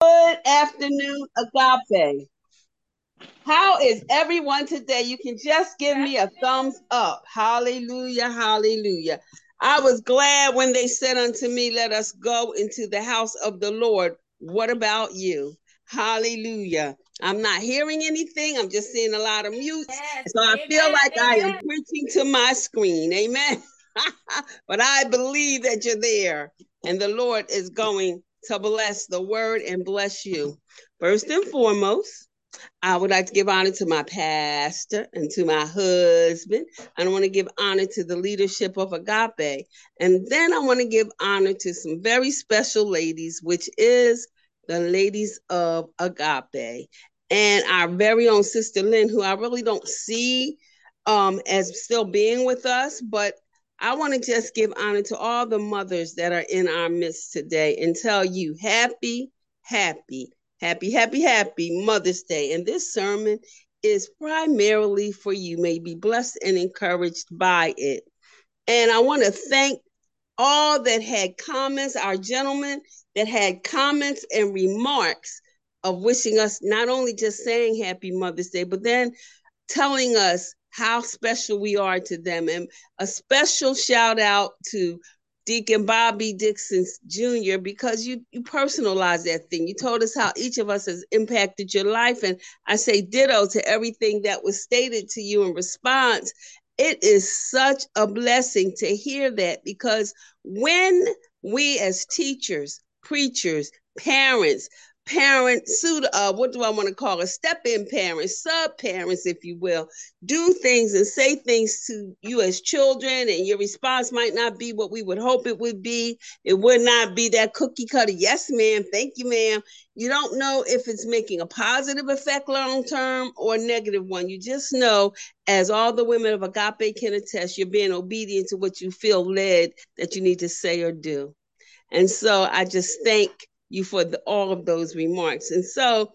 Good afternoon, Agape. How is everyone today? You can just give me a thumbs up. Hallelujah, hallelujah. I was glad when they said unto me, Let us go into the house of the Lord. What about you? Hallelujah. I'm not hearing anything. I'm just seeing a lot of mutes. Yes, so I feel like amen. I am preaching to my screen. Amen. but I believe that you're there and the Lord is going to bless the word and bless you. First and foremost, I would like to give honor to my pastor and to my husband. I want to give honor to the leadership of Agape. And then I want to give honor to some very special ladies, which is the ladies of Agape. And our very own sister Lynn, who I really don't see um, as still being with us, but I want to just give honor to all the mothers that are in our midst today and tell you happy, happy, happy, happy, happy Mother's Day. And this sermon is primarily for you. May be blessed and encouraged by it. And I want to thank all that had comments, our gentlemen that had comments and remarks of wishing us not only just saying Happy Mother's Day, but then telling us how special we are to them. And a special shout out to Deacon Bobby Dixon Jr. because you you personalized that thing. You told us how each of us has impacted your life, and I say ditto to everything that was stated to you in response. It is such a blessing to hear that because when we as teachers, preachers, parents, parent suit uh what do i want to call a step in parents sub parents if you will. Do things and say things to you as children and your response might not be what we would hope it would be. It would not be that cookie cutter yes ma'am thank you ma'am. You don't know if it's making a positive effect long term or a negative one. You just know as all the women of agape can attest you're being obedient to what you feel led that you need to say or do. And so i just thank you for the, all of those remarks. And so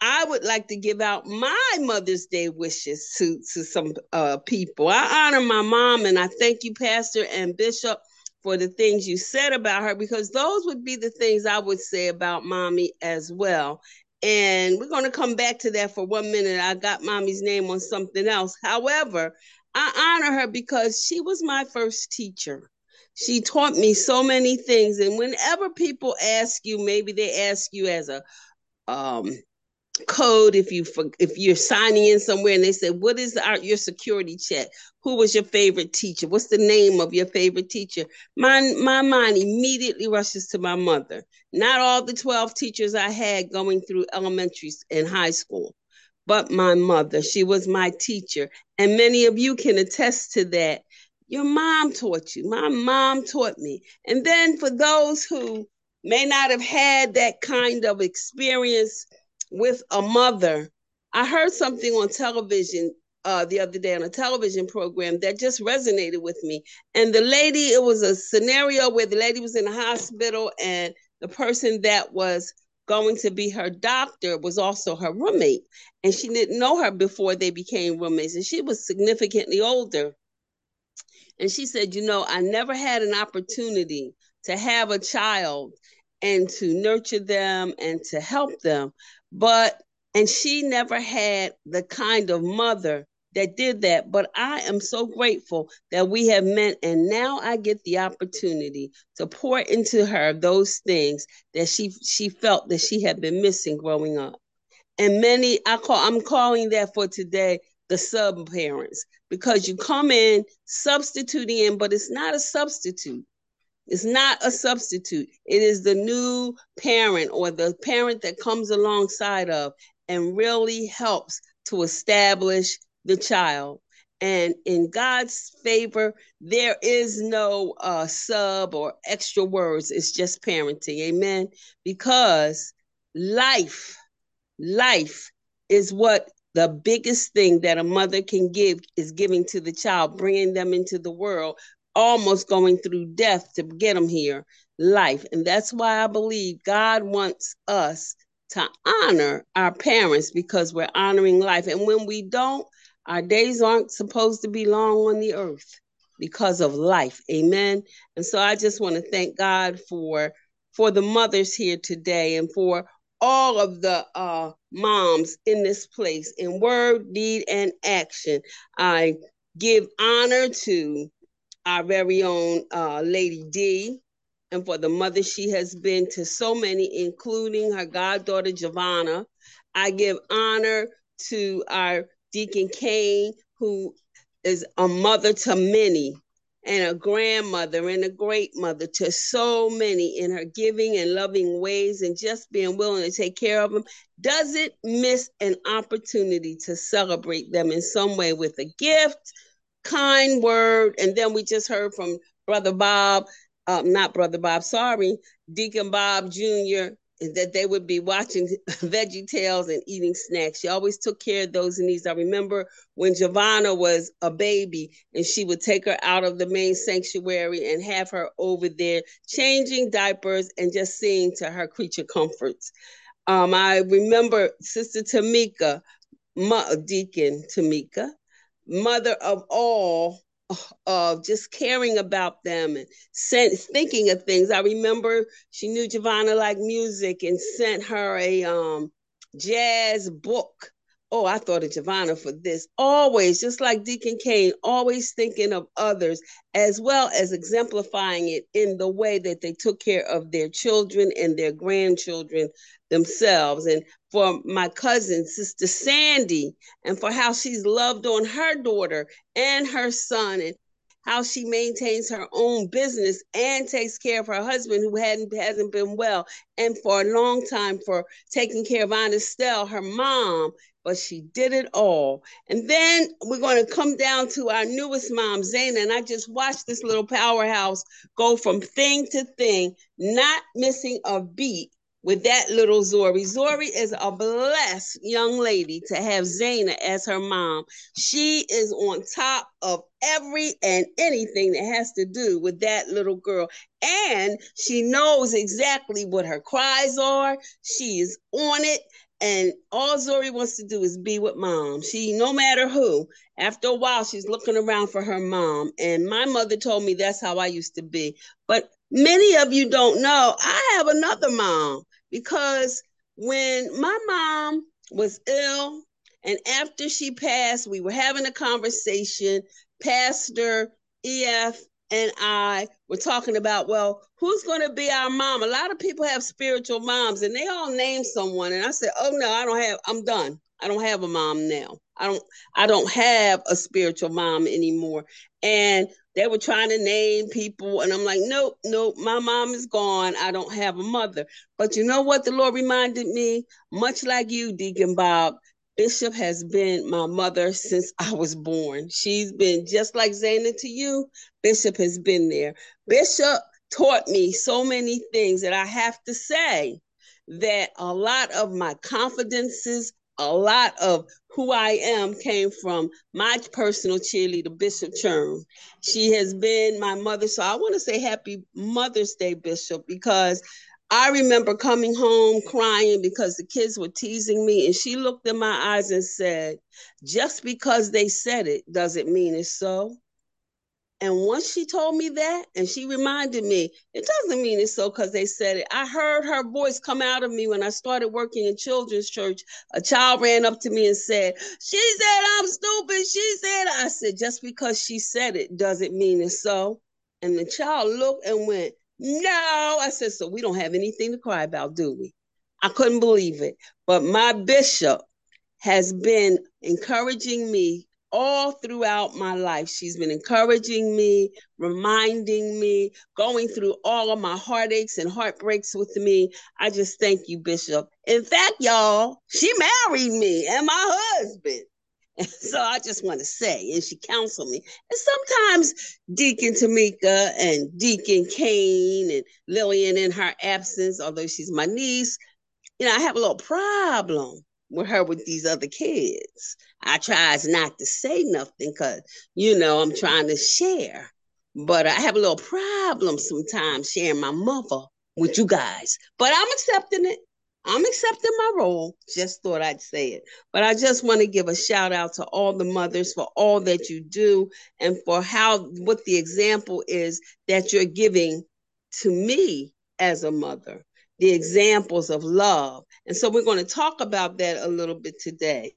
I would like to give out my Mother's Day wishes to, to some uh, people. I honor my mom and I thank you, Pastor and Bishop, for the things you said about her, because those would be the things I would say about mommy as well. And we're going to come back to that for one minute. I got mommy's name on something else. However, I honor her because she was my first teacher. She taught me so many things. And whenever people ask you, maybe they ask you as a um, code if you if you're signing in somewhere and they say what is our, your security check? Who was your favorite teacher? What's the name of your favorite teacher? My my mind immediately rushes to my mother. Not all the 12 teachers i had going through elementary and high school but my mother. She was my teacher and many of you can attest to that your mom taught you. My mom taught me. And then for those who may not have had that kind of experience with a mother, I heard something on television uh, the other day on a television program that just resonated with me. And the lady, it was a scenario where the lady was in the hospital and the person that was going to be her doctor was also her roommate. And she didn't know her before they became roommates. And she was significantly older. And she said, You know, I never had an opportunity to have a child and to nurture them and to help them. But, and she never had the kind of mother that did that. But I am so grateful that we have met, and now I get the opportunity to pour into her those things that she she felt that she had been missing growing up. And many, I call, I'm calling that for today the sub parents because you come in substituting in, but it's not a substitute. It's not a substitute. It is the new parent or the parent that comes alongside of and really helps to establish the child. And in God's favor, there is no uh, sub or extra words. It's just parenting. Amen. Because life, life is what the biggest thing that a mother can give is giving to the child, bringing them into the world, almost going through death to get them here, life. And that's why I believe God wants us to honor our parents because we're honoring life. And when we don't, our days aren't supposed to be long on the earth because of life. Amen. And so I just want to thank God for for the mothers here today and for all of the uh, moms in this place in word, deed, and action. I give honor to our very own uh, Lady D and for the mother she has been to so many, including her goddaughter Giovanna. I give honor to our Deacon Kane, who is a mother to many and a grandmother and a great mother to so many in her giving and loving ways and just being willing to take care of them doesn't miss an opportunity to celebrate them in some way with a gift kind word? And then we just heard from brother bob um, not brother bob sorry deacon bob jr that they would be watching Veggie Tales and eating snacks. She always took care of those needs. I remember when Giovanna was a baby and she would take her out of the main sanctuary and have her over there changing diapers and just seeing to her creature comforts. Um, I remember Sister Tamika, Ma- Deacon Tamika, mother of all of just caring about them and sent, thinking of things. I remember she knew Giovanna liked music and sent her a um, jazz book. Oh, I thought of Giovanna for this. Always, just like Deacon Kane, always thinking of others as well as exemplifying it in the way that they took care of their children and their grandchildren themselves. And for my cousin, Sister Sandy, and for how she's loved on her daughter and her son, and how she maintains her own business and takes care of her husband who hadn't hasn't been well, and for a long time for taking care of Aunt Estelle, her mom. But she did it all. And then we're going to come down to our newest mom, Zana. And I just watched this little powerhouse go from thing to thing, not missing a beat with that little Zori. Zori is a blessed young lady to have Zana as her mom. She is on top of every and anything that has to do with that little girl. And she knows exactly what her cries are. She is on it. And all Zori wants to do is be with mom. She, no matter who, after a while, she's looking around for her mom. And my mother told me that's how I used to be. But many of you don't know, I have another mom because when my mom was ill and after she passed, we were having a conversation. Pastor EF and I were talking about, well, who's going to be our mom? A lot of people have spiritual moms and they all name someone. And I said, oh no, I don't have, I'm done. I don't have a mom now. I don't I don't have a spiritual mom anymore. And they were trying to name people and I'm like, nope, nope, my mom is gone. I don't have a mother. But you know what the Lord reminded me? Much like you, Deacon Bob, Bishop has been my mother since I was born. She's been just like Zana to you. Bishop has been there. Bishop taught me so many things that I have to say that a lot of my confidences a lot of who I am came from my personal cheerleader, Bishop Churn. She has been my mother. So I want to say happy Mother's Day, Bishop, because I remember coming home crying because the kids were teasing me. And she looked in my eyes and said, Just because they said it doesn't mean it's so. And once she told me that, and she reminded me, it doesn't mean it's so because they said it. I heard her voice come out of me when I started working in children's church. A child ran up to me and said, She said I'm stupid. She said, I said, just because she said it doesn't mean it's so. And the child looked and went, No. I said, So we don't have anything to cry about, do we? I couldn't believe it. But my bishop has been encouraging me all throughout my life. She's been encouraging me, reminding me, going through all of my heartaches and heartbreaks with me. I just thank you, Bishop. In fact, y'all, she married me and my husband. And so I just want to say, and she counseled me. And sometimes Deacon Tamika and Deacon Kane and Lillian in her absence, although she's my niece, you know, I have a little problem with her with these other kids. I tries not to say nothing because, you know, I'm trying to share. But I have a little problem sometimes sharing my mother with you guys. But I'm accepting it. I'm accepting my role. Just thought I'd say it. But I just want to give a shout out to all the mothers for all that you do and for how, what the example is that you're giving to me as a mother the examples of love. And so we're going to talk about that a little bit today.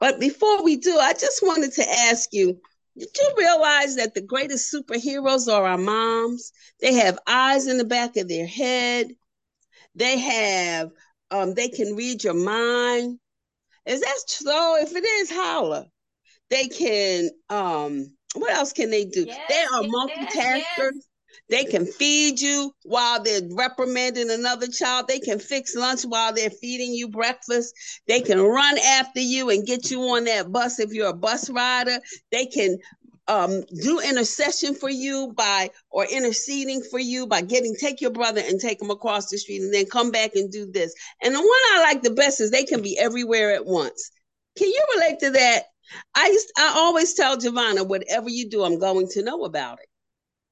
But before we do, I just wanted to ask you did you realize that the greatest superheroes are our moms? They have eyes in the back of their head. They have, um, they can read your mind. Is that so? If it is, holla. They can, um, what else can they do? Yes, they are multitaskers. Yes. They can feed you while they're reprimanding another child. They can fix lunch while they're feeding you breakfast. They can run after you and get you on that bus if you're a bus rider. They can um, do intercession for you by or interceding for you by getting take your brother and take him across the street and then come back and do this. And the one I like the best is they can be everywhere at once. Can you relate to that? I used, I always tell Giovanna, whatever you do, I'm going to know about it.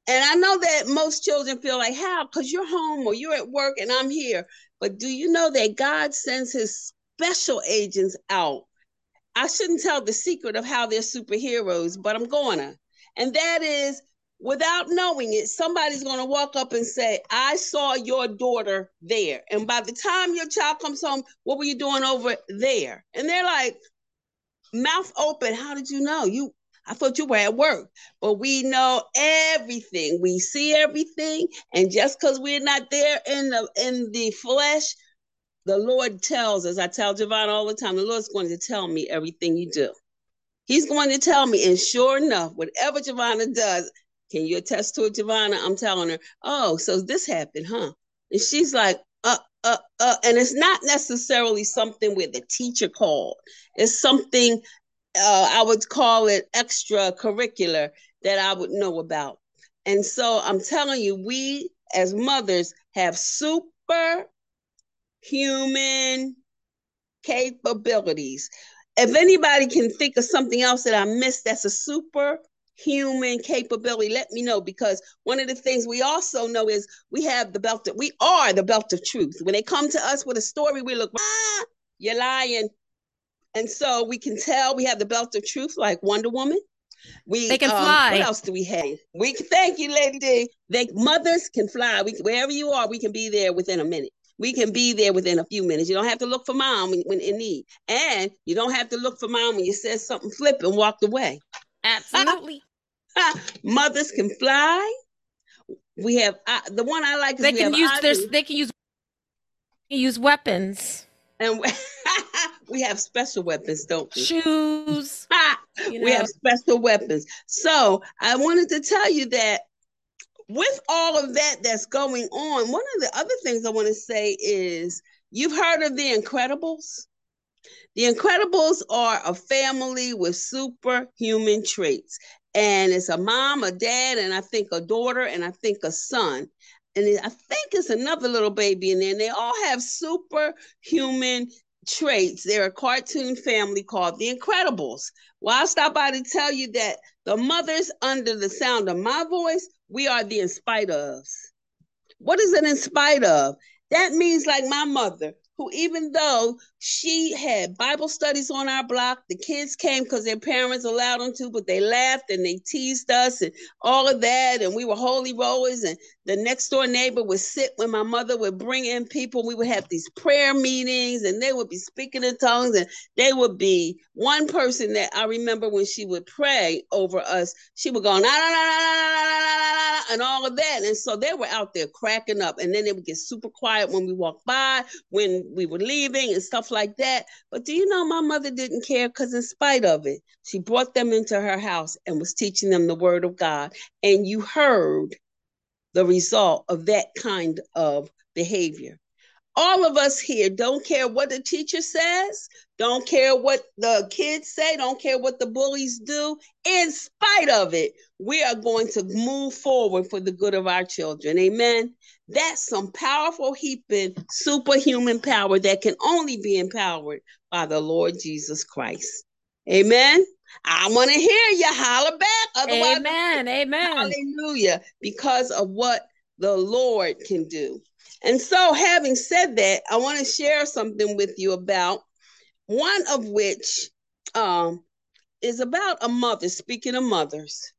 And I know that most children feel like, how? Because you're home or you're at work and I'm here. But do you know that God sends his special agents out? I shouldn't tell the secret of how they're superheroes, but I'm gonna. And that is without knowing it, somebody's going to walk up and say, I saw your daughter there. And by the time your child comes home, what were you doing over there? And they're like, mouth open. How did you know? You I thought you were at work, but we know everything. We see everything, and just because we're not there in the in the flesh, the Lord tells us. I tell Javon all the time, the Lord's going to tell me everything you do. He's going to tell me, and sure enough, whatever Giovanna does, can you attest to it, Giovanna? I'm telling her, oh, so this happened, huh? And she's like, uh, uh, uh, and it's not necessarily something where the teacher called. It's something uh, I would call it extracurricular that I would know about. And so I'm telling you, we as mothers have super human capabilities. If anybody can think of something else that I missed that's a super human capability, let me know because one of the things we also know is we have the belt of, we are the belt of truth. When they come to us with a story, we look, ah, you're lying. And so we can tell we have the belt of truth like Wonder Woman. We they can um, fly. What else do we have? We thank you, Lady D. They mothers can fly. We wherever you are, we can be there within a minute. We can be there within a few minutes. You don't have to look for mom when, when in need, and you don't have to look for mom when you said something flip and walked away. Absolutely. mothers can fly. We have uh, the one I like. they can use their. They can use. Use weapons. And we have special weapons, don't we? Shoes. you know. We have special weapons. So I wanted to tell you that with all of that that's going on, one of the other things I want to say is you've heard of the Incredibles? The Incredibles are a family with superhuman traits. And it's a mom, a dad, and I think a daughter, and I think a son and I think it's another little baby in there. And they all have superhuman traits. They're a cartoon family called The Incredibles. Well, I'll stop by to tell you that the mothers under the sound of my voice, we are the in spite ofs. What is it in spite of? That means like my mother, who even though she had Bible studies on our block, the kids came because their parents allowed them to, but they laughed and they teased us and all of that. And we were holy rollers. And the next door neighbor would sit when my mother would bring in people. We would have these prayer meetings and they would be speaking in tongues. And they would be one person that I remember when she would pray over us, she would go, nah, nah, nah, nah, and all of that. And so they were out there cracking up. And then they would get super quiet when we walked by, when we were leaving and stuff like that. But do you know my mother didn't care because, in spite of it, she brought them into her house and was teaching them the word of God. And you heard the result of that kind of behavior. All of us here don't care what the teacher says, don't care what the kids say, don't care what the bullies do. In spite of it, we are going to move forward for the good of our children. Amen. That's some powerful heaping superhuman power that can only be empowered by the Lord Jesus Christ. Amen. I want to hear you holler back. Otherwise, amen. Amen. Hallelujah. Because of what the Lord can do. And so, having said that, I want to share something with you about one of which um, is about a mother, speaking of mothers.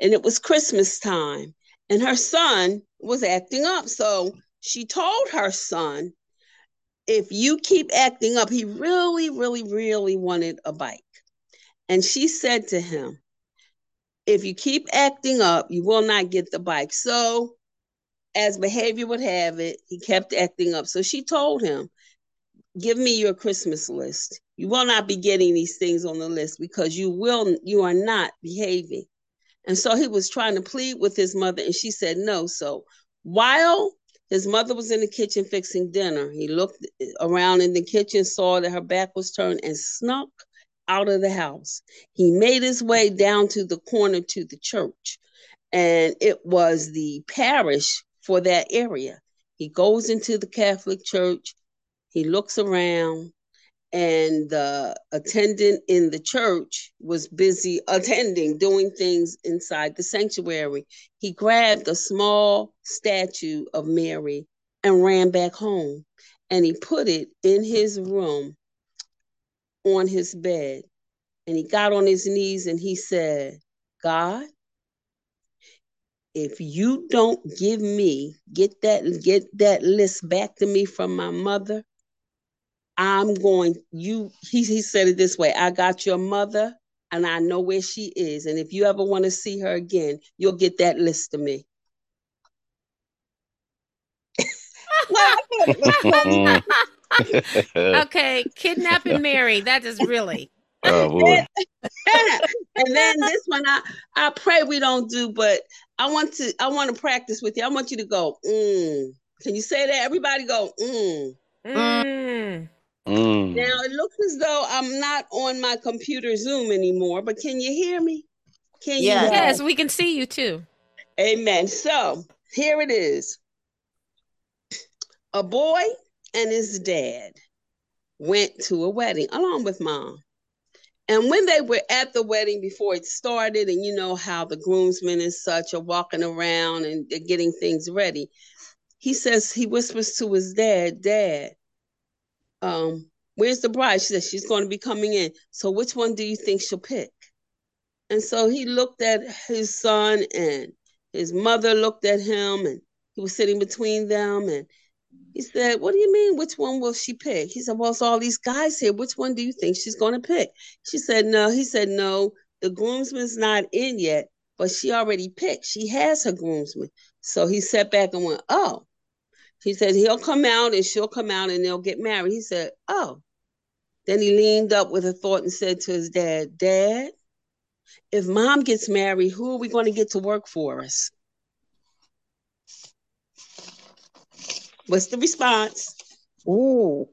And it was Christmas time, and her son was acting up. So she told her son, if you keep acting up, he really, really, really wanted a bike. And she said to him, if you keep acting up, you will not get the bike. So, as behavior would have it, he kept acting up. So she told him, Give me your Christmas list. You will not be getting these things on the list because you will you are not behaving. And so he was trying to plead with his mother, and she said no. So while his mother was in the kitchen fixing dinner, he looked around in the kitchen, saw that her back was turned, and snuck out of the house. He made his way down to the corner to the church, and it was the parish for that area. He goes into the Catholic church, he looks around, and the attendant in the church was busy attending, doing things inside the sanctuary. He grabbed a small statue of Mary and ran back home, and he put it in his room on his bed. And he got on his knees and he said, God, if you don't give me get that get that list back to me from my mother I'm going, you, he, he said it this way I got your mother and I know where she is. And if you ever want to see her again, you'll get that list to me. okay, kidnapping Mary. That is really. Oh boy. and then this one I I pray we don't do, but I want to I want to practice with you. I want you to go, mm. Can you say that? Everybody go, mm. Mm. Mm. Now it looks as though I'm not on my computer Zoom anymore, but can you hear me? Can you? Yes, yes we can see you too. Amen. So here it is. A boy and his dad went to a wedding along with mom. And when they were at the wedding before it started, and you know how the groomsmen and such are walking around and getting things ready, he says, he whispers to his dad, Dad, um, where's the bride? She said, she's going to be coming in. So which one do you think she'll pick? And so he looked at his son and his mother looked at him and he was sitting between them and he said, What do you mean? Which one will she pick? He said, Well, it's all these guys here. Which one do you think she's going to pick? She said, No. He said, No, the groomsman's not in yet, but she already picked. She has her groomsman. So he sat back and went, Oh, he said he'll come out and she'll come out and they'll get married. He said, Oh. Then he leaned up with a thought and said to his dad, Dad, if mom gets married, who are we going to get to work for us? What's the response? Ooh.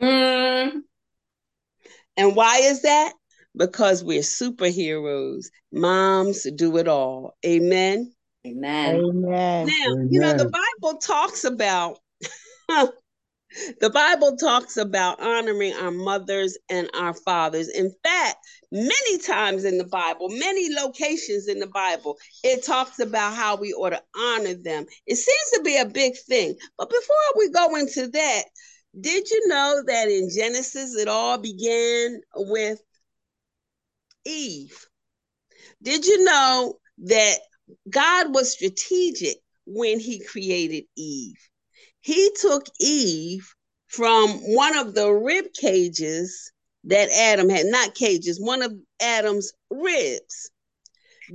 Mm. And why is that? Because we're superheroes. Moms do it all. Amen. Amen. Amen. Now, Amen. you know, the Bible talks about the Bible talks about honoring our mothers and our fathers. In fact, many times in the Bible, many locations in the Bible, it talks about how we ought to honor them. It seems to be a big thing. But before we go into that, did you know that in Genesis it all began with Eve? Did you know that God was strategic when he created Eve. He took Eve from one of the rib cages that Adam had, not cages, one of Adam's ribs.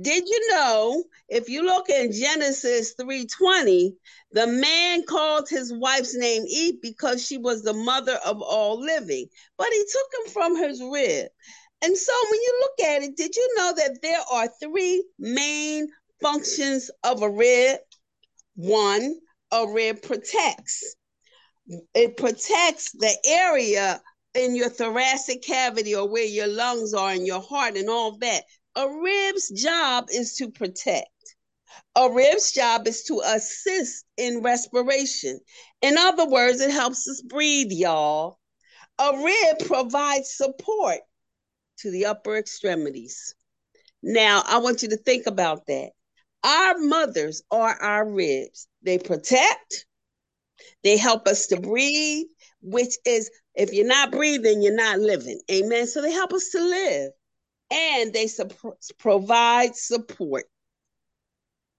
Did you know if you look in Genesis 3:20, the man called his wife's name Eve because she was the mother of all living, but he took him from his rib. And so when you look at it, did you know that there are three main functions of a rib one, a rib protects. It protects the area in your thoracic cavity or where your lungs are and your heart and all that. A rib's job is to protect. A rib's job is to assist in respiration. In other words, it helps us breathe, y'all. A rib provides support to the upper extremities. Now, I want you to think about that. Our mothers are our ribs. They protect, they help us to breathe, which is if you're not breathing, you're not living. Amen. So they help us to live and they su- provide support.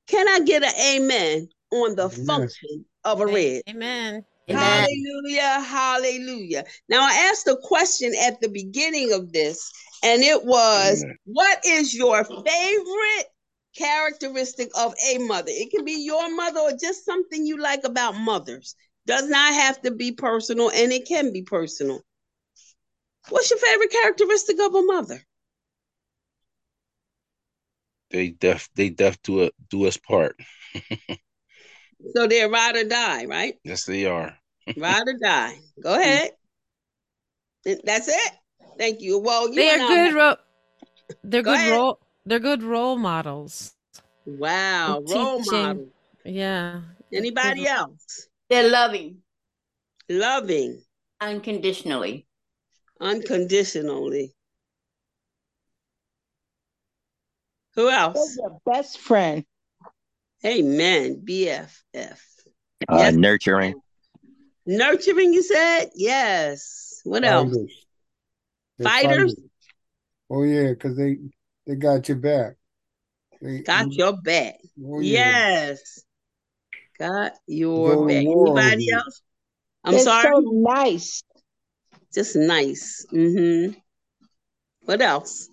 Can I get an amen on the yes. function of a red. Amen. Hallelujah. Hallelujah. Now, I asked a question at the beginning of this, and it was Amen. What is your favorite characteristic of a mother? It can be your mother or just something you like about mothers. Does not have to be personal, and it can be personal. What's your favorite characteristic of a mother? They def they def do a, do us part. so they're ride or die, right? Yes, they are. ride or die. Go mm-hmm. ahead. That's it. Thank you. Well, you they are good. Ro- they're Go good ahead. role. They're good role models. Wow, role model. Yeah. Anybody else? They're loving. Loving. Unconditionally. Unconditionally. Who else? Your best friend. Amen. BFF. Uh, yes. Nurturing. Nurturing, you said? Yes. What else? Fighters. Fighters? Oh yeah, because they they got your back. They, got your back. Oh, yeah. Yes. Got your back. Anybody else? I'm They're sorry. So nice. Just nice. Mm-hmm. What else?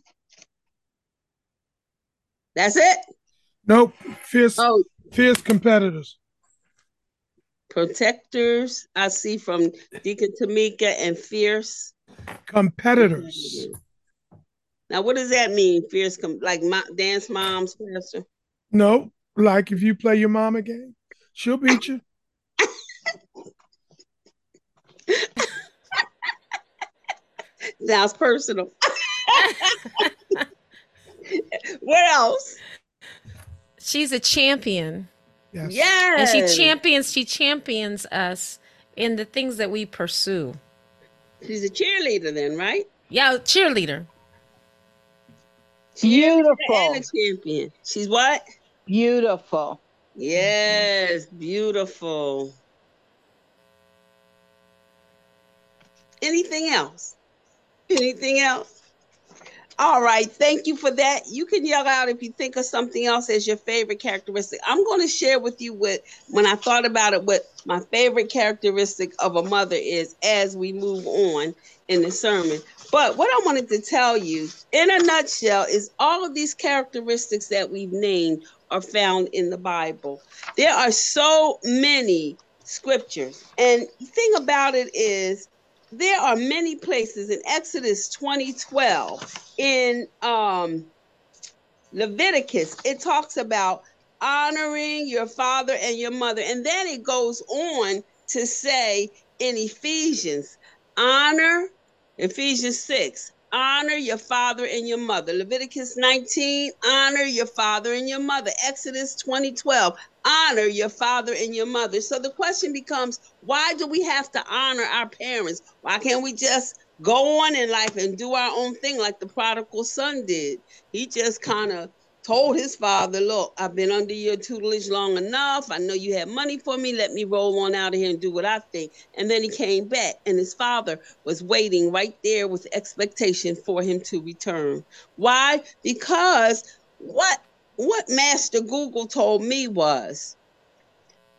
That's it. Nope. Fierce. Oh. Fierce competitors. Protectors. I see from Deacon Tamika and fierce competitors. Now, what does that mean? Fierce, com- like my, dance moms, Pastor? No, like if you play your mama game, she'll beat you. That's personal. what else? She's a champion. Yes. yes. And she champions, she champions us in the things that we pursue. She's a cheerleader then, right? Yeah, cheerleader. Beautiful. Champion. She's what? Beautiful. Yes, beautiful. Anything else? Anything else? All right, thank you for that. You can yell out if you think of something else as your favorite characteristic. I'm going to share with you what when I thought about it what my favorite characteristic of a mother is as we move on in the sermon. But what I wanted to tell you in a nutshell is all of these characteristics that we've named are found in the Bible. There are so many scriptures. And the thing about it is there are many places in Exodus 2012, in um, Leviticus, it talks about honoring your father and your mother. And then it goes on to say in Ephesians, honor, Ephesians 6, honor your father and your mother. Leviticus 19, honor your father and your mother. Exodus 2012, honor your father and your mother. So the question becomes, why do we have to honor our parents? Why can't we just go on in life and do our own thing like the prodigal son did? He just kind of told his father, Look, I've been under your tutelage long enough. I know you have money for me. Let me roll on out of here and do what I think. And then he came back, and his father was waiting right there with expectation for him to return. Why? Because what what Master Google told me was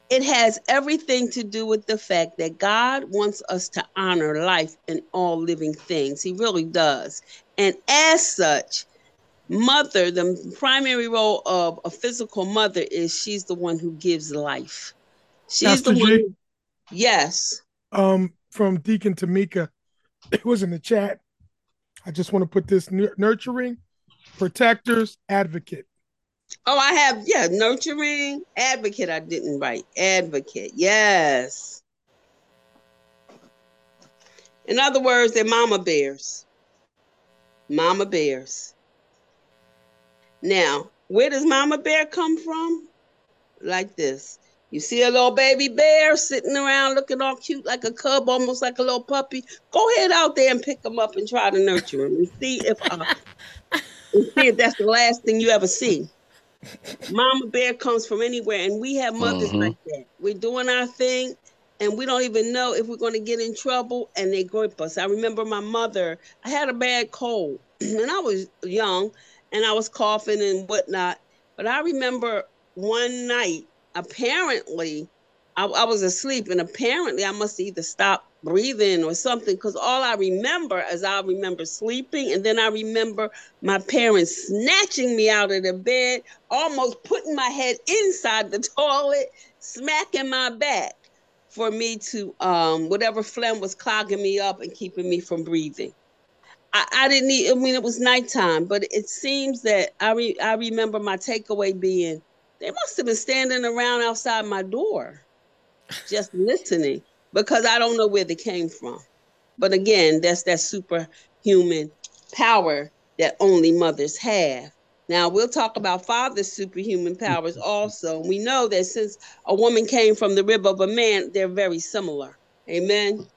it has everything to do with the fact that God wants us to honor life and all living things. He really does. And as such, mother, the primary role of a physical mother is she's the one who gives life. She's Pastor the one. Who, yes. Um, from Deacon Tamika, it was in the chat. I just want to put this nurturing, protectors, advocate. Oh, I have, yeah, nurturing, advocate. I didn't write advocate. Yes. In other words, they're mama bears. Mama bears. Now, where does mama bear come from? Like this. You see a little baby bear sitting around looking all cute like a cub, almost like a little puppy. Go ahead out there and pick him up and try to nurture him and see if uh, and see if that's the last thing you ever see. Mama bear comes from anywhere, and we have mothers mm-hmm. like that. We're doing our thing, and we don't even know if we're going to get in trouble, and they grip us. I remember my mother. I had a bad cold, and I was young, and I was coughing and whatnot. But I remember one night, apparently, I, I was asleep, and apparently I must either stop breathing or something because all I remember is I remember sleeping, and then I remember my parents snatching me out of the bed, almost putting my head inside the toilet, smacking my back for me to um whatever phlegm was clogging me up and keeping me from breathing. I, I didn't need. I mean, it was nighttime, but it seems that I re, I remember my takeaway being they must have been standing around outside my door just listening because I don't know where they came from. But again, that's that superhuman power that only mothers have. Now we'll talk about father's superhuman powers also. We know that since a woman came from the rib of a man, they're very similar. Amen.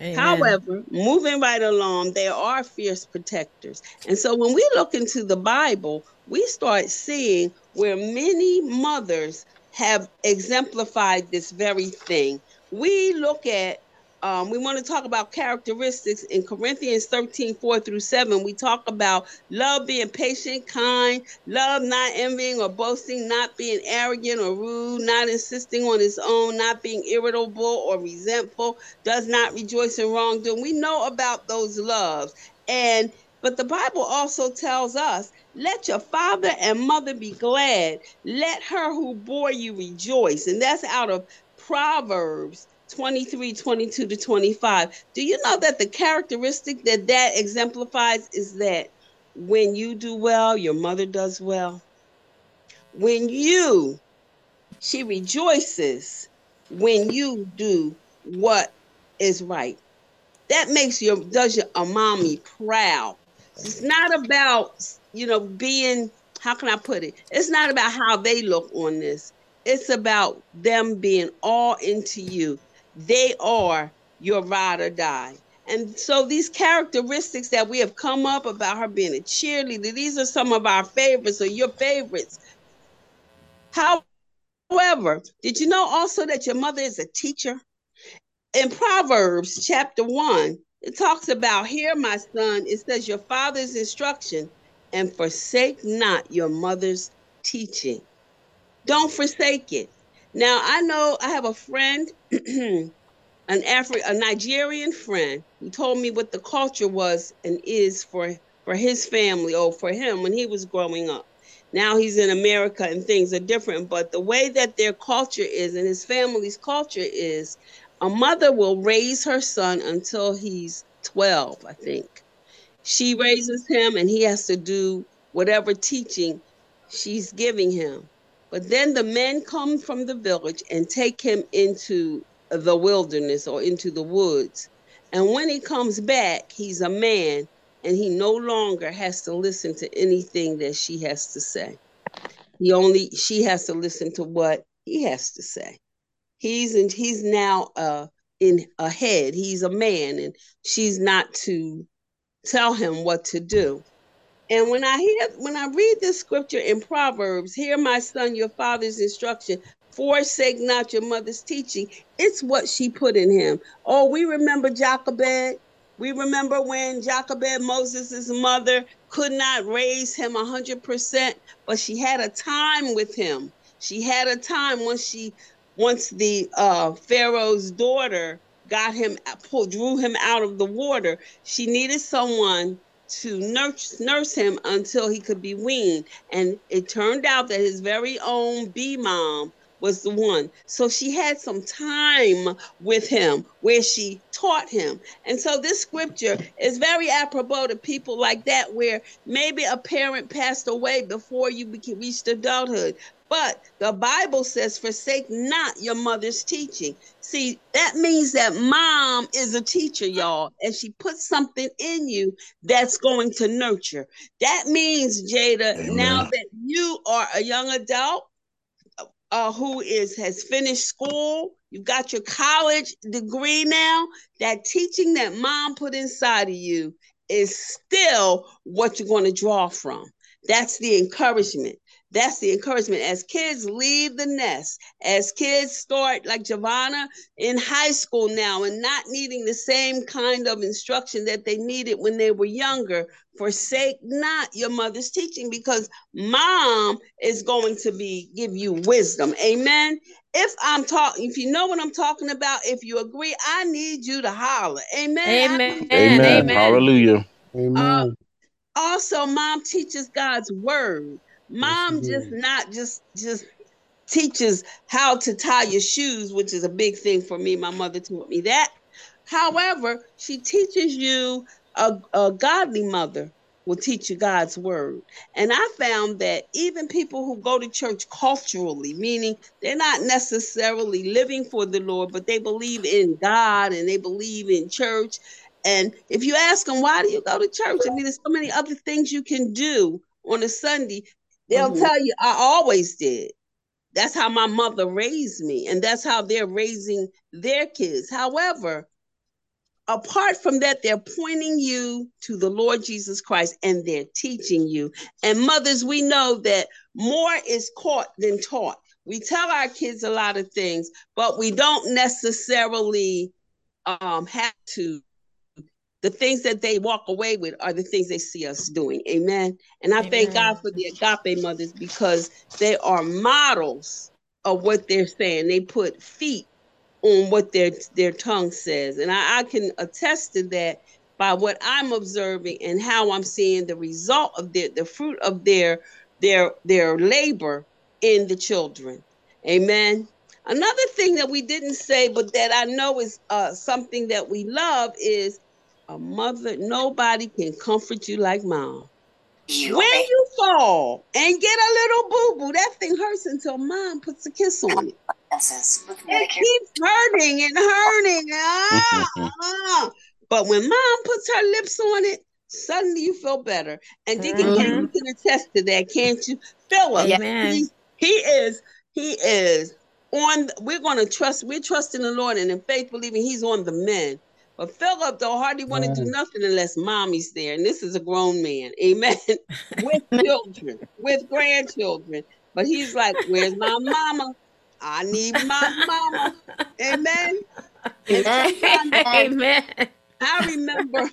Amen. However, moving right along, there are fierce protectors. And so when we look into the Bible, we start seeing where many mothers have exemplified this very thing. We look at, um, we want to talk about characteristics in Corinthians 13, 4 through 7. We talk about love being patient, kind, love not envying or boasting, not being arrogant or rude, not insisting on its own, not being irritable or resentful, does not rejoice in wrongdoing. We know about those loves. And but the Bible also tells us, let your father and mother be glad. Let her who bore you rejoice. And that's out of Proverbs 23, 22 to 25. Do you know that the characteristic that that exemplifies is that when you do well, your mother does well? When you, she rejoices when you do what is right. That makes your, does your mommy proud. It's not about, you know, being, how can I put it? It's not about how they look on this. It's about them being all into you. They are your ride or die. And so these characteristics that we have come up about her being a cheerleader, these are some of our favorites or your favorites. However, did you know also that your mother is a teacher? In Proverbs chapter 1, it talks about here, my son, it says your father's instruction and forsake not your mother's teaching. Don't forsake it. Now, I know I have a friend, an Afri- a Nigerian friend, who told me what the culture was and is for, for his family or for him when he was growing up. Now he's in America and things are different, but the way that their culture is and his family's culture is a mother will raise her son until he's 12, I think. She raises him and he has to do whatever teaching she's giving him. But then the men come from the village and take him into the wilderness or into the woods. And when he comes back, he's a man and he no longer has to listen to anything that she has to say. He only she has to listen to what he has to say he's and he's now uh in ahead he's a man and she's not to tell him what to do and when i hear when i read this scripture in proverbs hear my son your father's instruction. Forsake not your mother's teaching. It's what she put in him. Oh we remember jochebed. We remember when jochebed moses' mother could not raise him 100% but she had a time with him. She had a time when she once the uh, Pharaoh's daughter got him, drew him out of the water, she needed someone to nurse, nurse him until he could be weaned. And it turned out that his very own bee mom was the one. So she had some time with him where she taught him. And so this scripture is very apropos to people like that, where maybe a parent passed away before you reached adulthood, but the Bible says, forsake not your mother's teaching. See, that means that mom is a teacher, y'all, and she puts something in you that's going to nurture. That means, Jada, Amen. now that you are a young adult uh, who is has finished school, you've got your college degree now, that teaching that mom put inside of you is still what you're going to draw from. That's the encouragement that's the encouragement. As kids leave the nest, as kids start, like Giovanna in high school now, and not needing the same kind of instruction that they needed when they were younger, forsake not your mother's teaching because mom is going to be give you wisdom. Amen. If I'm talking, if you know what I'm talking about, if you agree, I need you to holler. Amen. Amen. Amen. Amen. Hallelujah. Amen. Uh, also mom teaches god's word mom she just not just just teaches how to tie your shoes which is a big thing for me my mother taught me that however she teaches you a, a godly mother will teach you god's word and i found that even people who go to church culturally meaning they're not necessarily living for the lord but they believe in god and they believe in church and if you ask them, why do you go to church? I mean, there's so many other things you can do on a Sunday. They'll Mhm. tell you, I always did. That's how my mother raised me, and that's how they're raising their kids. However, apart from that, they're pointing you to the Lord Jesus Christ and they're teaching you. And mothers, we know that more is caught than taught. We tell our kids a lot of things, but we don't necessarily um, have to the things that they walk away with are the things they see us doing. Amen. And I thank God for the agape mothers because they are models of what they're saying. They put feet on what their their tongue says. And I, I can attest to that by what I'm observing and how I'm seeing the result of their the fruit of their their their labor in the children. Amen. Another thing that we didn't say, but that I know is uh, something that we love is a mother. Nobody can comfort you like mom. You when make you fall and get a little boo boo, that thing hurts until mom puts a kiss on it. It keeps hurting and hurting. Ah, ah. But when mom puts her lips on it, suddenly you feel better. And Deacon Ken, you can attest to that, can't you? Philip, Amen. he, he is, he is on, we're going to trust, we're trusting the Lord and in faith believing he's on the men. But Philip don't hardly want to do nothing unless mommy's there. And this is a grown man, amen, with children, with grandchildren. But he's like, where's my mama? I need my mama. Amen. And Amen. I remember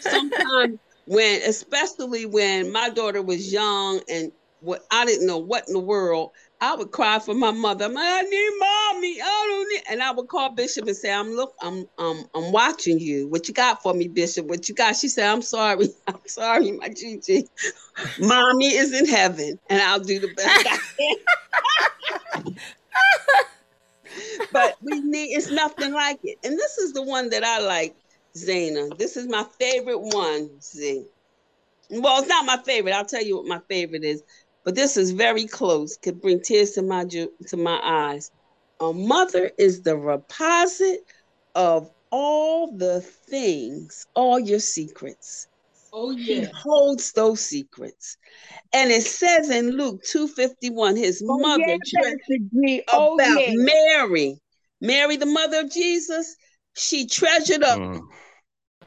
sometimes when, especially when my daughter was young and what I didn't know what in the world, I would cry for my mother. I need mommy. I don't need, and I would call Bishop and say, I'm look, I'm um I'm watching you. What you got for me, Bishop? What you got? She said, I'm sorry. I'm sorry, my Gigi. Mommy is in heaven, and I'll do the best I can. but we need it's nothing like it. And this is the one that I like, Zana. This is my favorite one, Z. Well, it's not my favorite. I'll tell you what my favorite is. But this is very close. Could bring tears to my ju- to my eyes. A mother is the reposit of all the things, all your secrets. Oh yeah. He holds those secrets. And it says in Luke 251, his Oh, mother yeah, tre- Pastor Oh, about yeah. Mary. Mary, the mother of Jesus, she treasured up Mm.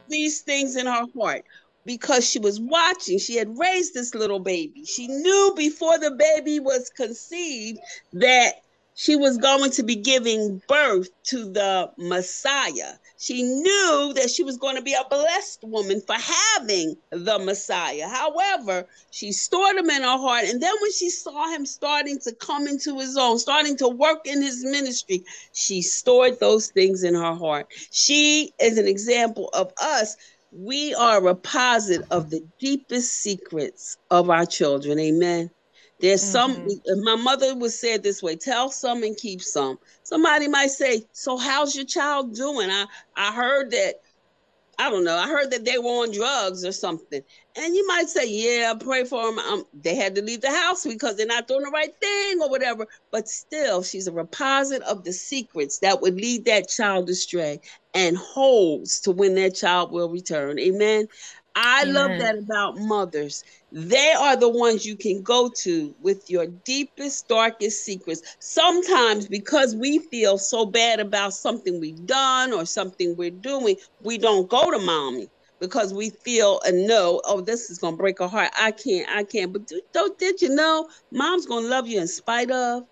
these things in her heart because she was watching. She had raised this little baby. She knew before the baby was conceived that she was going to be giving birth to the Messiah. She knew that she was going to be a blessed woman for having the Messiah. However, she stored him in her heart. And then when she saw him starting to come into his own, starting to work in his ministry, she stored those things in her heart. She is an example of us. We are a reposit of the deepest secrets of our children. Amen. There's some, mm-hmm. my mother would say it this way tell some and keep some. Somebody might say, So, how's your child doing? I, I heard that, I don't know, I heard that they were on drugs or something. And you might say, Yeah, pray for them. Um, they had to leave the house because they're not doing the right thing or whatever. But still, she's a reposit of the secrets that would lead that child astray and holds to when that child will return. Amen. I love that about mothers. They are the ones you can go to with your deepest, darkest secrets. Sometimes, because we feel so bad about something we've done or something we're doing, we don't go to mommy. because we feel and know, oh, this is gonna break her heart. I can't, I can't. But do, don't did you know mom's gonna love you in spite of?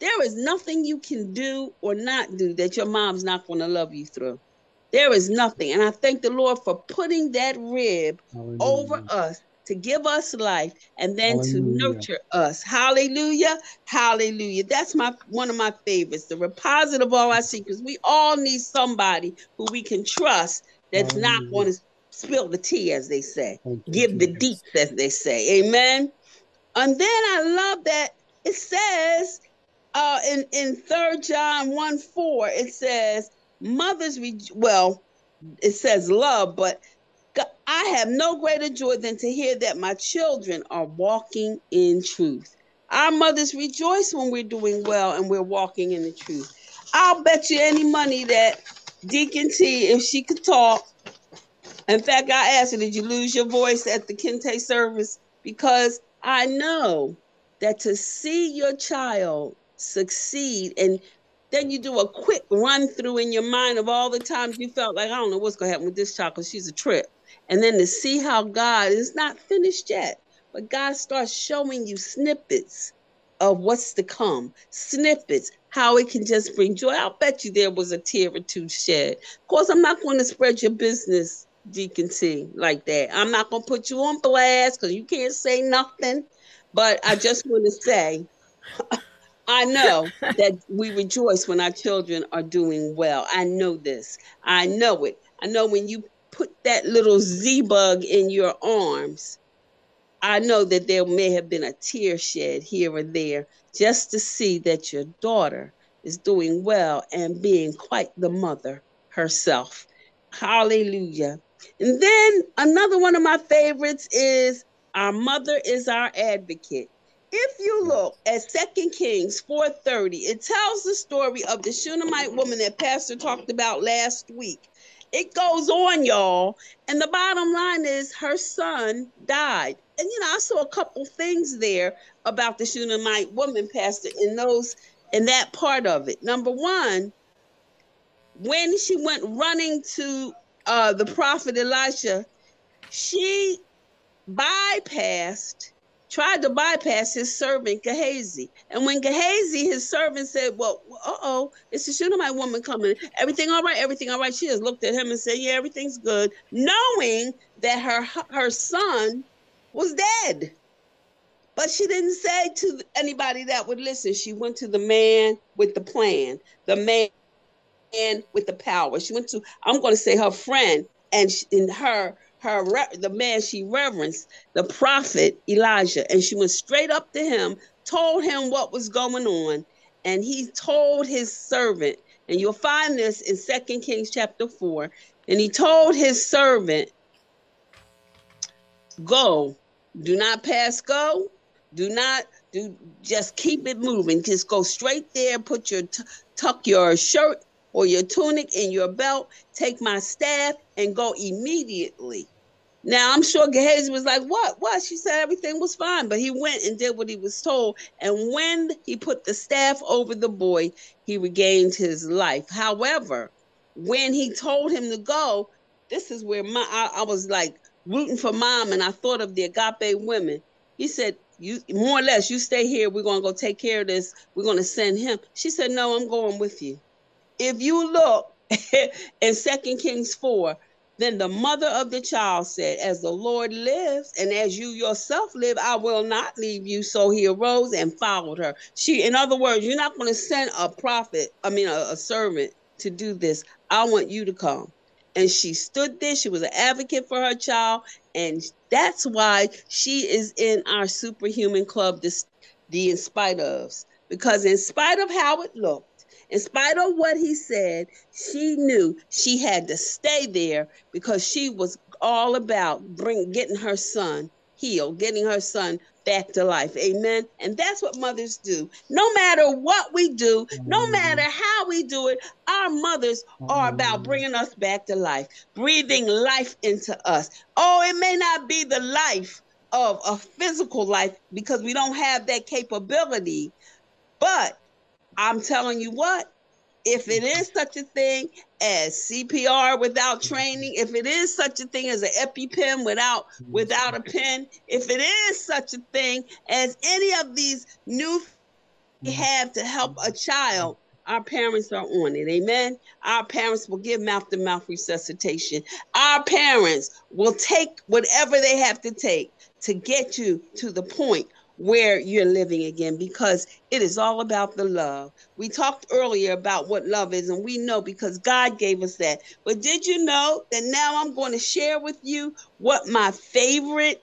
There is nothing you can do or not do that your mom's not gonna love you through. There is nothing. And I thank the Lord for putting that rib over us to give us life and then to nurture us. Hallelujah. Hallelujah. That's my one of my favorites. The repository of all our secrets. We all need somebody who we can trust that's not going to spill the tea, as they say. Thank Give the deets, as they say. Amen. And then I love that it says uh in in third John 1 4, it says, Mothers re- well, it says love, but I have no greater joy than to hear that my children are walking in truth. Our mothers rejoice when we're doing well and we're walking in the truth. I'll bet you any money that Deacon T, if she could talk, in fact, I asked her, Did you lose your voice at the Kente service? Because I know that to see your child succeed and then you do a quick run through in your mind of all the times you felt like, I don't know what's going to happen with this child because she's a trip. And then to see how God is not finished yet, but God starts showing you snippets of what's to come, snippets, how it can just bring joy. I'll bet you there was a tear or two shed. Of course, I'm not going to spread your business, Deacon T, like that. I'm not going to put you on blast because you can't say nothing. But I just want to say, I know that we rejoice when our children are doing well. I know this. I know it. I know when you put that little Z bug in your arms, I know that there may have been a tear shed here or there just to see that your daughter is doing well and being quite the mother herself. Hallelujah. And then another one of my favorites is Our Mother is Our Advocate. If you look at Second Kings 4:30, it tells the story of the Shunammite woman that Pastor talked about last week. It goes on, y'all, and the bottom line is her son died. And you know, I saw a couple things there about the Shunammite woman, Pastor, in those in that part of it. Number one, when she went running to uh, the prophet Elisha, she bypassed, tried to bypass his servant Gehazi. And when Gehazi, his servant, said, Well, uh oh, it's a Shunammite woman coming. Everything all right? Everything all right? She just looked at him and said, Yeah, everything's good, knowing that her her son was dead. But she didn't say to anybody that would listen. She went to the man with the plan, the man with the power. She went to, I'm going to say her friend, and she, in her, her, the man she reverenced, the prophet Elijah, and she went straight up to him, told him what was going on, and he told his servant, and you'll find this in Second Kings chapter four, and he told his servant, "Go, do not pass go, do not do, just keep it moving, just go straight there, put your t- tuck your shirt." Or your tunic and your belt, take my staff, and go immediately. Now, I'm sure Gehazi was like, What? What? She said everything was fine, but he went and did what he was told. And when he put the staff over the boy, he regained his life. However, when he told him to go, this is where my I, I was like rooting for mom, and I thought of the agape women. He said, You more or less, you stay here, we're gonna go take care of this, we're gonna send him. She said, No, I'm going with you if you look in Second Kings 4, then the mother of the child said, As the Lord lives, and as you yourself live, I will not leave you. So he arose and followed her. She, in other words, you're not going to send a prophet, I mean, a, a servant to do this. I want you to come. And she stood there. She was an advocate for her child. And that's why she is in our superhuman club, this, the in spite ofs. Because in spite of how it looked, in spite of what he said, she knew she had to stay there because she was all about bring getting her son healed, getting her son back to life. Amen. And that's what mothers do. No matter what we do, no matter how we do it, our mothers are about bringing us back to life, breathing life into us. Oh, it may not be the life of a physical life because we don't have that capability, but I'm telling you what, if it is such a thing as CPR without training, if it is such a thing as an EpiPen without without a pen, if it is such a thing as any of these new we have to help a child, our parents are on it. Amen. Our parents will give mouth to mouth resuscitation. Our parents will take whatever they have to take to get you to the point where you're living again because it is all about the love. We talked earlier about what love is, and we know because God gave us that. But did you know that now I'm going to share with you what my favorite,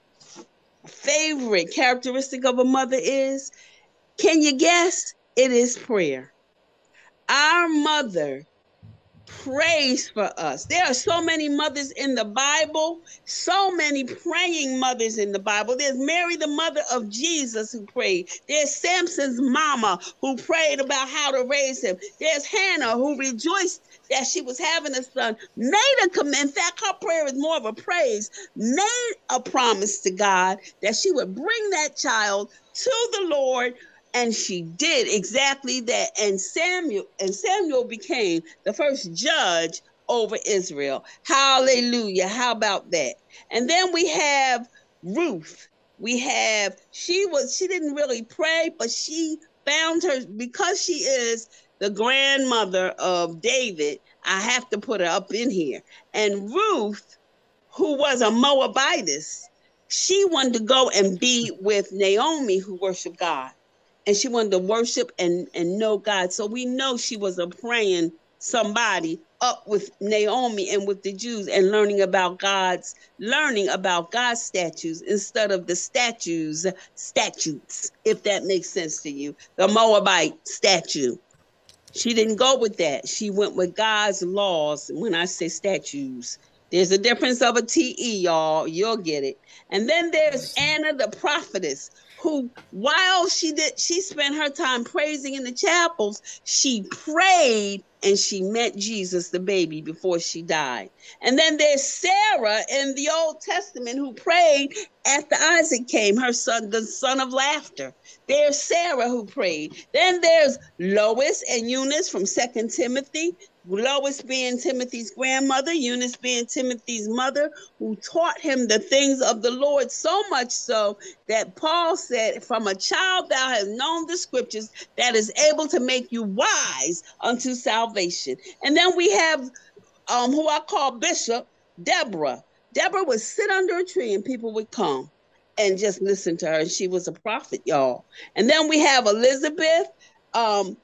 favorite characteristic of a mother is? Can you guess? It is prayer. Our mother prays for us. There are so many mothers in the Bible, so many praying mothers in the Bible. There's Mary, the mother of Jesus, who prayed. There's Samson's mama, who prayed about how to raise him. There's Hannah, who rejoiced that she was having a son. Made a command. In fact, her prayer is more of a praise. Made a promise to God that she would bring that child to the Lord and she did exactly that. And samuel and samuel became the first judge over israel. Hallelujah. How about that? And then we have ruth. We have she was she didn't really pray but she found her because she is the grandmother of david i have to put her up in here. And ruth who was a moabitess she wanted to go and be with naomi who worshiped god and she wanted to worship and and know God. So we know she was a praying somebody up with Naomi and with the Jews and learning about God's learning about God's statues instead of the statues statutes if that makes sense to you. The Moabite statue. She didn't go with that. She went with God's laws. When I say statues there's a difference of a TE y'all. You'll get it. And then there's Anna the prophetess who while she did she spent her time praising in the chapels she prayed and she met jesus the baby before she died. And then there's sarah in the old testament who prayed after isaac came her son the son of laughter. There's sarah who prayed. Then there's lois and eunice from second timothy. Lois being Timothy's grandmother, Eunice being Timothy's mother, who taught him the things of the Lord so much so that Paul said, From a child thou hast known the scriptures that is able to make you wise unto salvation. And then we have um, who I call Bishop Deborah. Deborah would sit under a tree and people would come and just listen to her. And she was a prophet, y'all. And then we have Elizabeth. Um,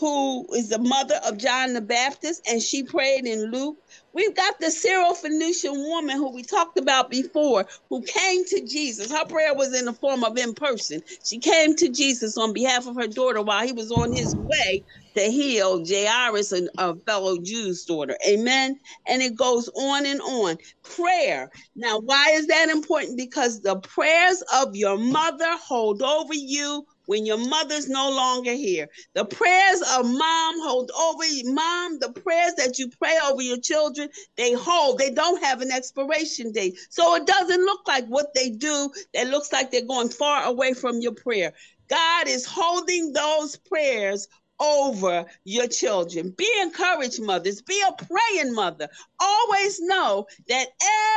who is the mother of John the Baptist, and she prayed in Luke. We've got the Syrophoenician woman who we talked about before, who came to Jesus. Her prayer was in the form of in person. She came to Jesus on behalf of her daughter while he was on his way to heal Jairus, and a fellow Jew's daughter. Amen. And it goes on and on. Prayer. Now, why is that important? Because the prayers of your mother hold over you when your mother's no longer here. The prayers of mom hold over you. Mom, the prayers that you pray over your children, they hold. They don't have an expiration date. So it doesn't look like what they do. It looks like they're going far away from your prayer. God is holding those prayers over your children. Be encouraged, mothers. Be a praying mother. Always know that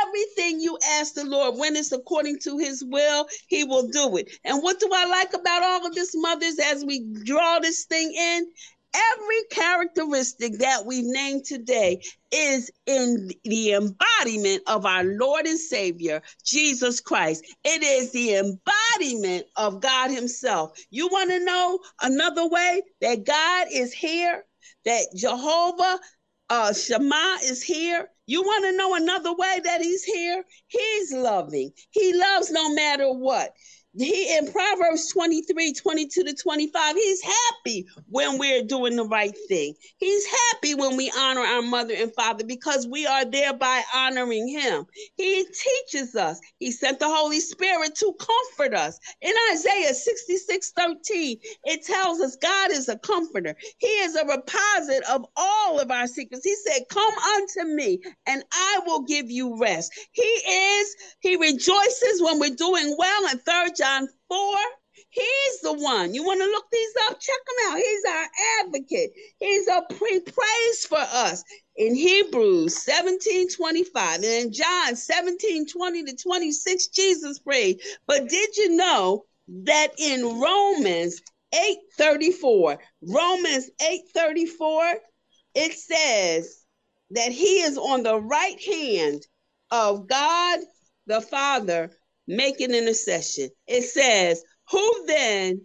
everything you ask the Lord, when it's according to his will, he will do it. And what do I like about all of this, mothers, as we draw this thing in? Every characteristic that we've named today is in the embodiment of our Lord and Savior, Jesus Christ. It is the embodiment of God Himself. You want to know another way that God is here, that Jehovah uh, Shammah is here. You want to know another way that He's here? He's loving, He loves no matter what he in Proverbs 23, 22 to 25, he's happy when we're doing the right thing. He's happy when we honor our mother and father because we are thereby honoring him. He teaches us. He sent the Holy Spirit to comfort us. In Isaiah 66, 13, it tells us God is a comforter. He is a repository of all of our secrets. He said, Come unto me and I will give you rest. He is, he rejoices when we're doing well. And third John 4, He's the one. You want to look these up? Check him out. He's our advocate. He's a pre praise for us. In Hebrews 17 25 and in John 17 20 to 26, Jesus prayed. But did you know that in Romans 8 34, Romans 8 34, it says that he is on the right hand of God the Father making an intercession. It says, Who then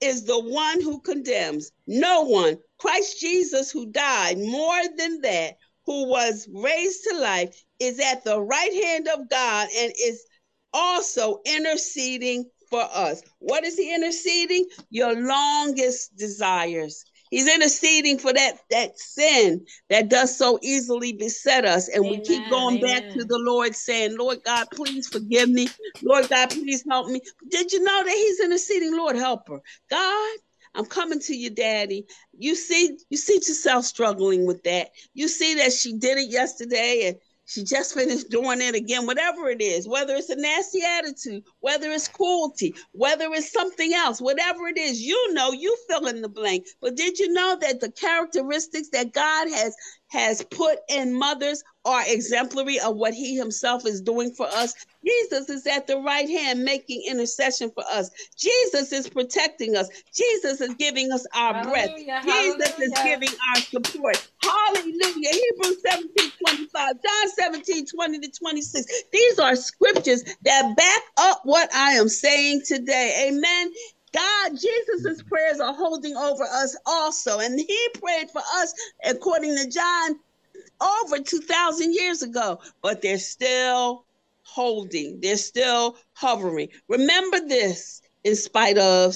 is the one who condemns? No one. Christ Jesus, who died more than that, who was raised to life, is at the right hand of God and is also interceding for us. What is he interceding? Your longest desires. He's interceding for that that sin that does so easily beset us. And we keep Amen, going back to the Lord saying, Lord God, please forgive me. Lord God, please help me. Did you know that he's interceding, Lord, help her? God, I'm coming to you, Daddy. You see, you see yourself struggling with that. You see that she did it yesterday and she just finished doing it again, whatever it is, whether it's a nasty attitude, whether it's cruelty, whether it's something else, whatever it is, you know, you fill in the blank. But did you know that the characteristics that God has has put in mothers are exemplary of what he himself is doing for us? Jesus is at the right hand making intercession for us. Jesus is protecting us. Jesus is giving us our breath. Hallelujah, Jesus is hallelujah. giving our support. Hallelujah. Hebrews 17 25, John 17 20 to 26. These are scriptures that back up what I am saying today. Amen. God, Jesus' prayers are holding over us also. And he prayed for us, according to John, over 2,000 years ago, but they're still holding, they're still hovering. Remember this in spite of.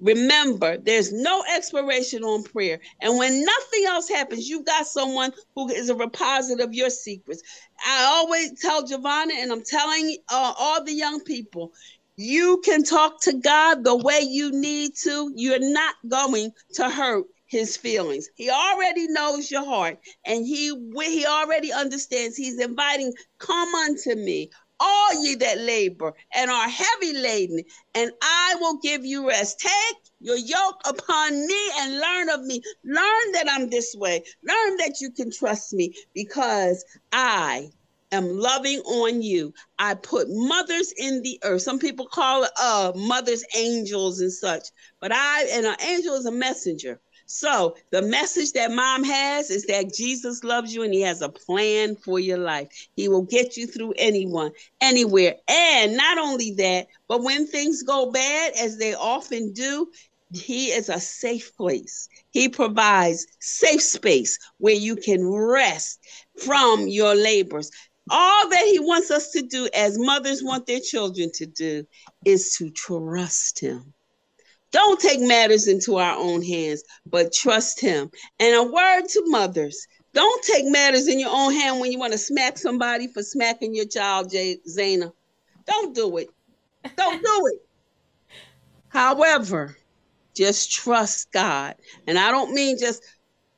Remember, there's no expiration on prayer. And when nothing else happens, you've got someone who is a repository of your secrets. I always tell Giovanna, and I'm telling uh, all the young people, you can talk to God the way you need to. You're not going to hurt his feelings. He already knows your heart and he he already understands. He's inviting, "Come unto me, all ye that labor and are heavy laden, and I will give you rest. Take your yoke upon me and learn of me. Learn that I'm this way. Learn that you can trust me because I am loving on you. I put mothers in the earth. Some people call it uh mothers angels and such, but I and an angel is a messenger. So the message that mom has is that Jesus loves you and he has a plan for your life. He will get you through anyone, anywhere. And not only that, but when things go bad, as they often do, he is a safe place. He provides safe space where you can rest from your labors. All that he wants us to do, as mothers want their children to do, is to trust him. Don't take matters into our own hands, but trust him. And a word to mothers don't take matters in your own hand when you want to smack somebody for smacking your child, Jay, Zana. Don't do it. Don't do it. However, just trust God. And I don't mean just,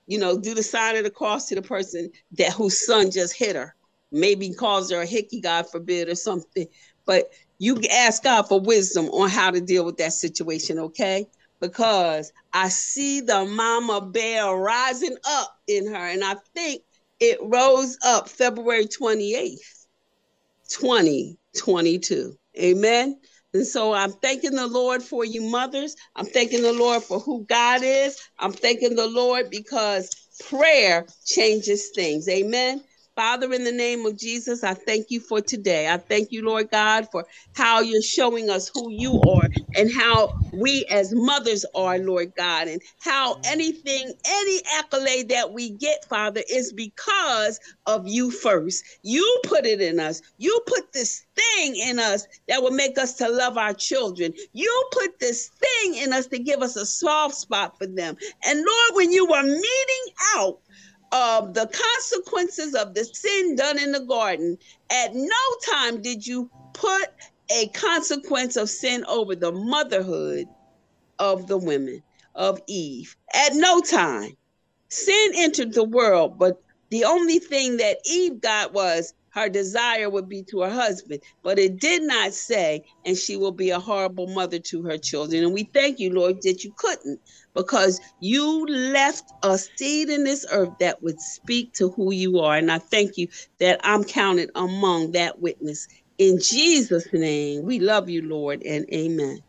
you know, do the sign of the cross to the person that whose son just hit her. Maybe caused her a hickey, God forbid, or something. But you ask God for wisdom on how to deal with that situation, okay? Because I see the mama bear rising up in her, and I think it rose up February 28th, 2022. Amen. And so I'm thanking the Lord for you mothers. I'm thanking the Lord for who God is. I'm thanking the Lord because prayer changes things. Amen. Father, in the name of Jesus, I thank you for today. I thank you, Lord God, for how you're showing us who you are and how we as mothers are, Lord God, and how anything, any accolade that we get, Father, is because of you first. You put it in us. You put this thing in us that will make us to love our children. You put this thing in us to give us a soft spot for them. And Lord, when you were meting out of the consequences of the sin done in the garden, at no time did you put a consequence of sin over the motherhood of the women of Eve. At no time. Sin entered the world, but the only thing that Eve got was her desire would be to her husband, but it did not say, and she will be a horrible mother to her children. And we thank you, Lord, that you couldn't because you left a seed in this earth that would speak to who you are. And I thank you that I'm counted among that witness. In Jesus' name, we love you, Lord, and amen.